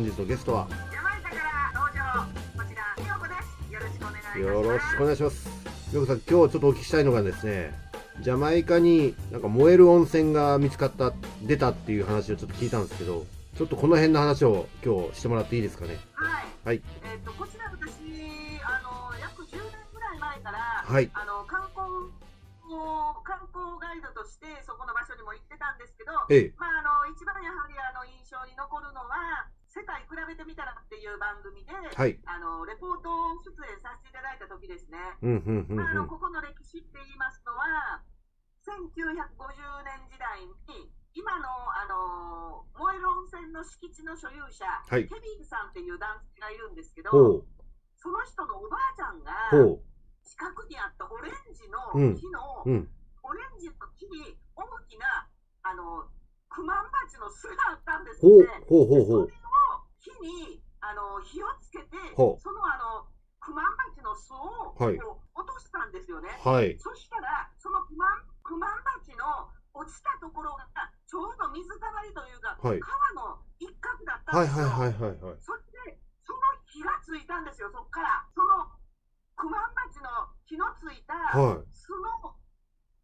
本日のゲストは。山板から登場こちらみよこです。よろしくお願いしますよろしくお願いします。みよこさん今日ちょっとお聞きしたいのがですねジャマイカになんか燃える温泉が見つかった出たっていう話をちょっと聞いたんですけどちょっとこの辺の話を今日してもらっていいですかね？はい。はい。えっ、とこちら私あの約10年ぐらい前から、はい。あの観光を観光ガイドとしてそこの場所にも行ってたんですけどええ。まああの一番やはりあの印象に残るのは世界比べてみたらっていう番組で、はい。あのレポート出演させていただいた時ですね。ここの歴史って言いますのは、1950年時代に、今の、あの燃える温泉の敷地の所有者、はい。ケビンさんっていう男性がいるんですけど、その人のおばあちゃんが、ほ近くにあったオレンジのうん。木の、ううん。オレンジの木に大きな、あのクマンバチの巣があったんですほう。ほうほうほうでそれを火にあの火をつけて、ほう。そのあのクマンバチの巣を、はい。こう落としたんですよね。はい。そしたら、そのクマンクマンバチの落ちたところが、ちょうど水たまりというか、はい。川の一角だったはいんですよ。はいはいはいはいそれで、その火がついたんですよ、そこから。そのクマンバチの火のついたはい。巣の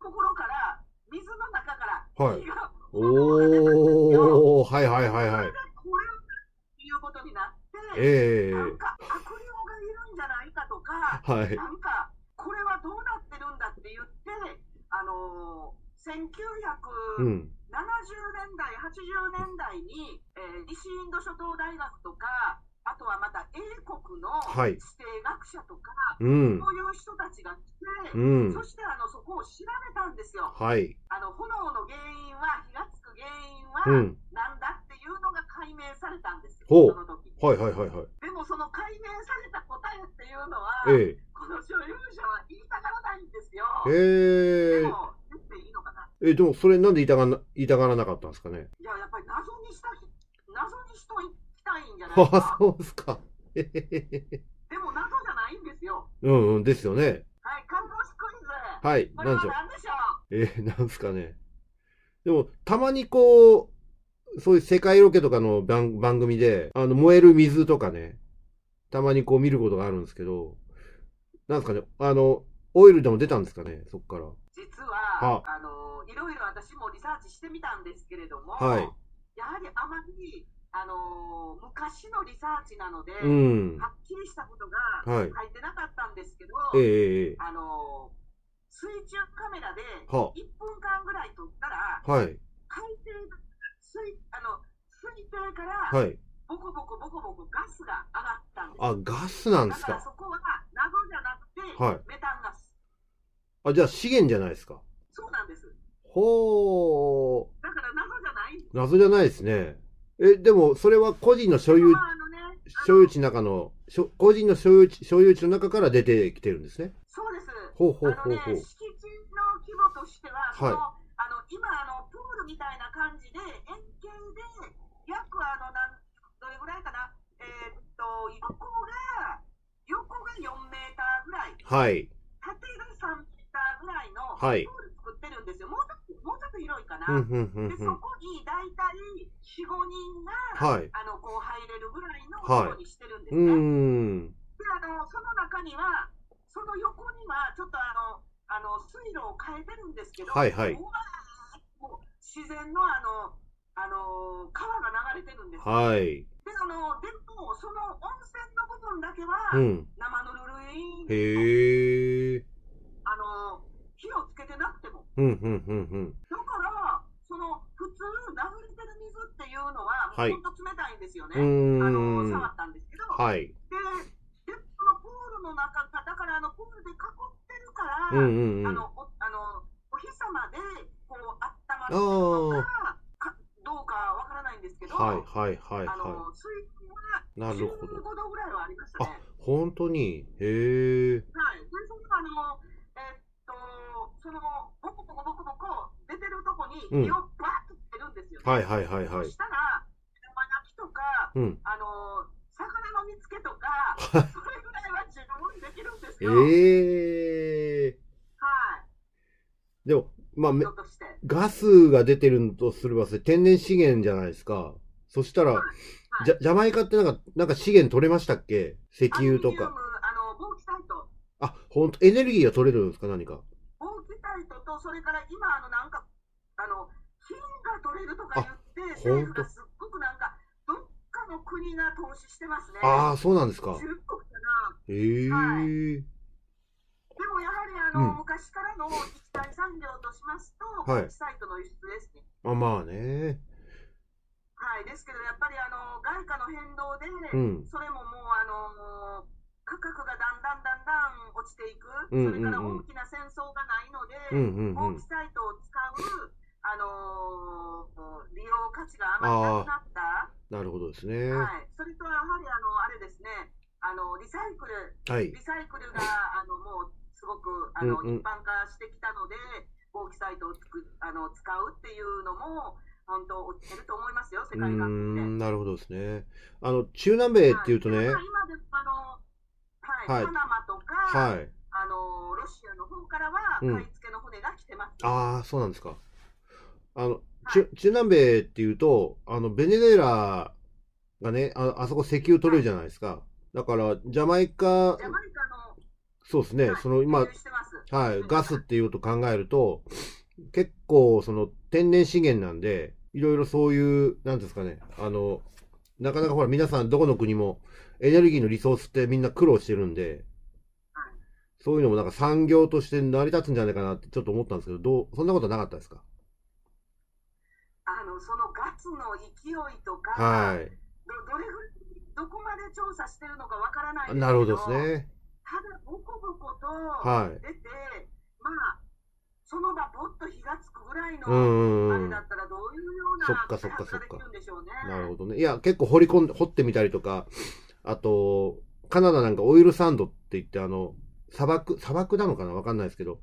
ところから、水の中からはい。火がおはいはいはいはいそれでこれっていうことになって、ええ。なんか悪霊がいるんじゃないかとか、はい。なんかこれはどうなってるんだって言って、あのー、1970うん年代、80年代に、えー西インド諸島大学とか、あとはまた英国のはい。地政学者とか、うん。そういう人たちが来て、うん。そしてあのそこを調べたんですよ。はい。あの炎の原因は、火がつく原因は、うん。なんだっていうのが解明されたんですよ、ほう。その時はいはいはいはいでもその解明された答えっていうのは、えこの所有者は言いたがらないんですよ。えええでも、言っていいのかな？えでもそれなんで言いたがらな言いたがらなかったんですかね？いや、やっぱり謎にしたき、謎にしときたいんじゃないですあか。そうですかへへへへでも謎じゃないんですよ。うんうんですよねはい、看護師クイズ。はいなんでしょうえー、なんですかね。でも、たまにこう、そういう世界ロケとかの番番組で、あの、燃える水とかね、たまにこう見ることがあるんですけど、なんですかね、あの、オイルでも出たんですかね、そこから。う実は、はあの、いろいろ私もリサーチしてみたんですけれども、はいやはりあまり、あの、昔のリサーチなので、うん。はっきりしたことがはい書いてなかったんですけど、ええええあの水中カメラでは1分間ぐらい撮ったら、はい。海底水あの水底からはい。ボコボコボコボコガスが上がったんです。あ、ガスなんですか？だからそこは謎じゃなくて、はいメタンガス。あ、じゃあ資源じゃないですか？そうなんです。ほー。だから謎じゃないんです。謎じゃないですね。え、でも、それは個人の所有まああのね、所有地の中の、しょ個人の所有地所有地の中から出てきてるんですね？そうです。ほうほうあのね、ほうほう。敷地の規模としては、そはいのあの今あの、プールみたいな感じで、円形で、約あのなんどれぐらいかな、えーっと、横が、横が4メーターぐらい、はい。縦が3メーターぐらいのプはいール作ってるんですよ。もうちょっともうちょっと広いかな。で。そこに大体4、5人が、はい。あのこう入れるぐらいのはい規模にしてるんですうーね。ん。であのその中には、その横にはちょっとあのあの水路を変えてるんですけど、はいはいうわ自然のあのあの川が流れてるんですよ。はい。であのでも、その温泉の部分だけは、うん。生ぬるい、へえ。あの火をつけてなくても。ふんふんふんふん。だから、その普通、流れてる水っていうのは、はいもう本当冷たいんですよね。うーあのん。触ったんですけど、はい。ででそのプールの中が、だからあのプールで囲ってるから、うんうんうん。あのまってるのかかどうかわからないんですけど、はいはいはいあのは水温い。なはるほど。15度ぐらいはありましたあね。、本当に？へえ。はい、でそのあの、えっと、そのボコボコボコボコ出てるとこにうん火をバーッとつけるんですよ、ねはいはいはいはいそ。したら、山焼きとか、うん。あの魚の煮付けとか、は いそれぐらいは自分できるんですえよ。え。はい、でも、まあ、め。ガスが出てるとすれば、それ天然資源じゃないですか。そしたらジャジャマイカってなんか、なんか資源取れましたっけ？石油とか。あの、ボーキサイト。あ、ほんと、エネルギーが取れるんですか？何か。ボーキサイトと、それから今、あの、なんか、あの、金が取れるとか言って、政府がすっごくなんか、どっかの国が投資してますね。ああ、そうなんですか。中国かな。へえはいでもやはりあの、うん昔からの一大産業としますと、はいサイトの輸出ですね。あ、まあね。はい、ですけど、やっぱりあの外貨の変動で、うん。それももうあの価格がだんだんだんだん落ちていく、うんうんうんそれから大きな戦争がないので、うんうんうんボーキ。サイトを使う、あの利用価値があまりなくなった、なるほどですね。ははい、それとやはりあのあれですねあの、リサイクル、い。リサイクルがあのもうすごくあの、うんうん一般化してきたので、ボーキサイトをつくあの使うっていうのも、本当、落ちてると思いますよ、世界各国で。ん、なるほどですね。あの、中南米っていうとね、はい、今であの、はいはいパナマとか、はい。あのロシアの方からはうん買い付けの船が来てます。ああ、そうなんですか。あの、はい中中南米っていうと、あの、ベネズエラがね、ああそこ石油取れるじゃないですか。だから、ジャマイカジ、ャマイそうですね、はい。その今はい、ガスっていうと考えると、結構、その、天然資源なんで、いろいろそういう、なんですかね、あの、なかなかほら、皆さんどこの国も、エネルギーのリソースってみんな苦労してるんで、はい。そういうのもなんか産業として成り立つんじゃないかなってちょっと思ったんですけど、どう、そんなことなかったですか？あのそのガスの勢いとか、はい。どどれぐらいどこまで調査してるのかわからないなるほどですね。ただ、ボコボコとはい出て、まあ、その場、ぼっと火がつくぐらいの。あれだったら、どういうようなそっかそっかそっか開発ができるんでしょうね。なるほどね。いや、結構掘り込んで、掘ってみたりとか、あと、カナダなんかオイルサンドって言って、あの、砂漠、砂漠なのかな？わかんないですけど、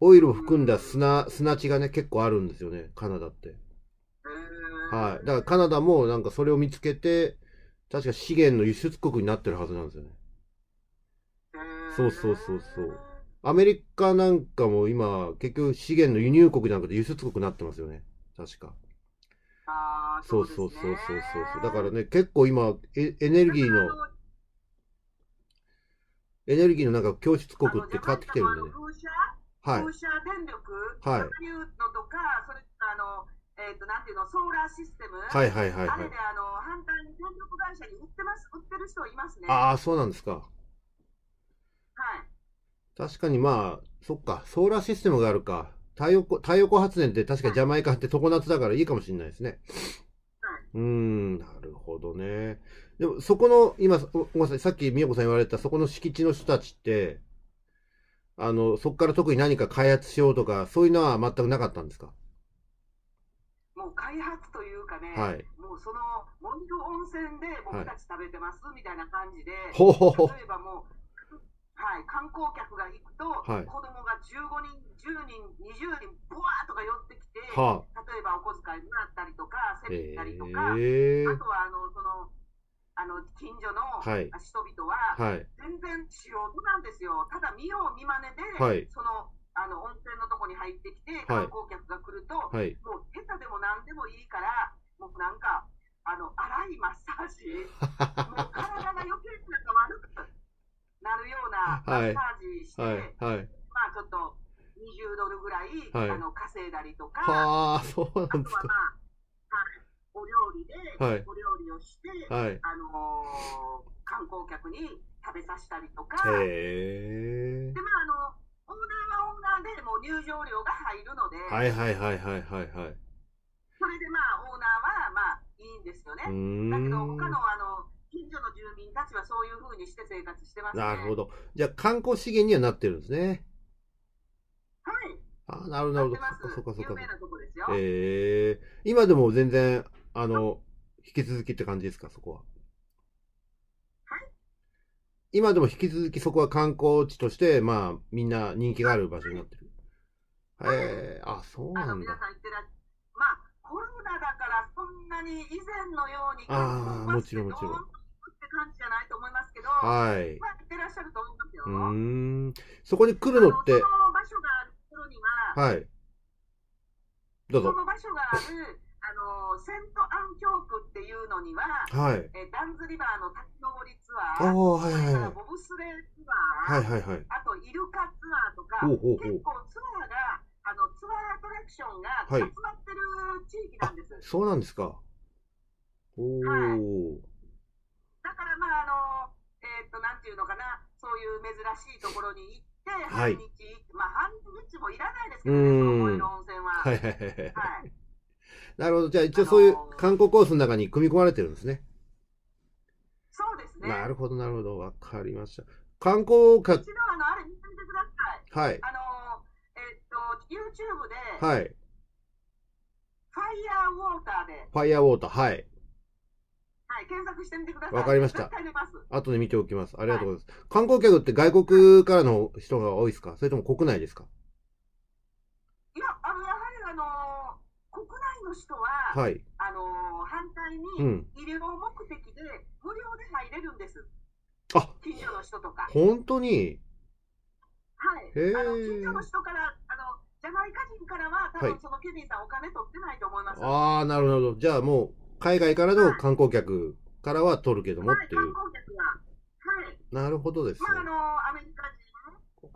オイルを含んだ砂、砂地がね、結構あるんですよね、カナダって。はい。だからカナダもなんかそれを見つけて、確か資源の輸出国になってるはずなんですよね。そうそうそうそうアメリカなんかも今、結局資源の輸入国じゃなくて輸出国になってますよね。確か。あーそうですねそうそうそうそう。だからね、結構今、エエネルギーのエネルギーのなんか供出国って変わってきてるんでねはい。風車電力、はいそういうのとか、それあの、えっ、と、なんていうの、ソーラーシステム、はいはいはいはいあれで。あの反対に電力会社に売ってます、売ってる人いますね。ああ、そうなんですか。はい。確かにまあ、そっか、ソーラーシステムがあるか。太陽光、太陽光発電って確かジャマイカって常夏だからいいかもしれないですね。うーん、なるほどね。でも、そこの、今、ごめんなさい、さっき美代子さん言われた、そこの敷地の人たちって、あの、そこから特に何か開発しようとか、そういうのは全くなかったんですか？もう開発というかね、はいもうそのモンド温泉で僕たち食べてますみたいな感じで、ほうほうほう。例えばもう、はい、観光客が行くと、はい子供が15人、10人、20人、ぶわーっとか寄ってきて、は例えばお小遣いもらったりとか、あ。せへったりとか、えあとはあのそのあの近所のはい人々は、はい。全然素人なんですよ。ただ見よう見まねで、はいそのあの温泉のとこに入ってきて、はい観光客が来ると、はい。もう下手でも何でもいいから、もうなんか、あの、荒いマッサージ、もう体が余計にななるようなマッサージして、はい。はい。まあちょっと20ドルぐらい、はいあの稼いだりとか、はあ、そうなあとんですか。はまあ、はい、お料理で、はいお料理をして、はい。あのー観光客に食べさせたりとか、で。まああのオーナーはオーナーでもう入場料が入るので、はいはいはいはいはいはい。それでまあオーナーはまあいいんですよね。だけどん。他のあの近所の住民たちはそういうふうにして生活してますね。なるほど。じゃあ観光資源にはなってるんですね。はい。あなるほどそっかそっかそっか。ええ今でも全然、あの、引き続きって感じですか、そこは。はい今でも引き続きそこは観光地として、まあ、みんな人気がある場所になってる。ええあ、そうなんだ。まあコロナだからそんなに以前のようにあー観光バスでもちろんもちろん感じじゃないと思いますけど、はい。まあ行ってらっしゃると思いますよ。うーん。そこに来るのってあ、その場所があるところには、はい。どうぞ。その場所があるあのセントアン教区くっていうのには、はい。えーダンズリバーの滝登りツアー、ああ、はいはいはい。ボブスレーツアー、はいはいはい。あとイルカツアーとか、ほうほうほう結構ツアーが、あのツアーアトラクションがはい集まってる地域なんです。そうなんですか。おー。だからまああの、えーっと、なんていうのかな、そういう珍しいところに行って、はい半日、まあ半日もいらないですけうどね、そのーん燃える温泉は。はいはいはいはい。はいなるほど。じゃあ一応そういうあのー観光コースの中に組み込まれてるんですね。そうですね。なるほど、なるほど。わかりました。観光客、一度あの、あれ見てみてください。はい。あの、えーっと、YouTube で、はい。ファイヤーウォーターで、ファイヤーウォーター、はい。はい、検索してみてください。わかりました。後で見ておきます。ありがとうございます。観光客って外国からの人が多いですか？それとも国内ですか？いや、あの、やはりあの、国内の人は、はい。あの、反対に、うん。医療目的で無料で入れるんです。あ近所の人とか。本当に？はい。あの、近所の人から、あの、ジャマイカ人からは、多はい分そのケビンさんお金取ってないと思います。ああ、なるほど。じゃあもう、海外からの観光客からは取るけどもはい、っていう。観光客は。はい。なるほどですねまあ、あ。の、アメリカ人、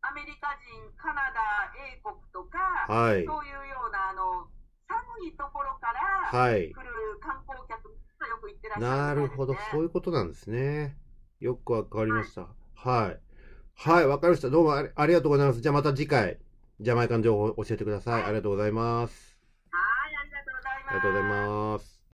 アメリカ人、カナダ、英国とか、はい。そういうような、あの、寒いところからはい。来る観光客がよく行ってらっしゃるなるほどそういうことなんですね。よくわかりました。はい。はい、わかりました。どうもありがとうございます。じゃあまた次回、ジャマイカの情報を教えてください。はいありがとうございます。ありがとうございます。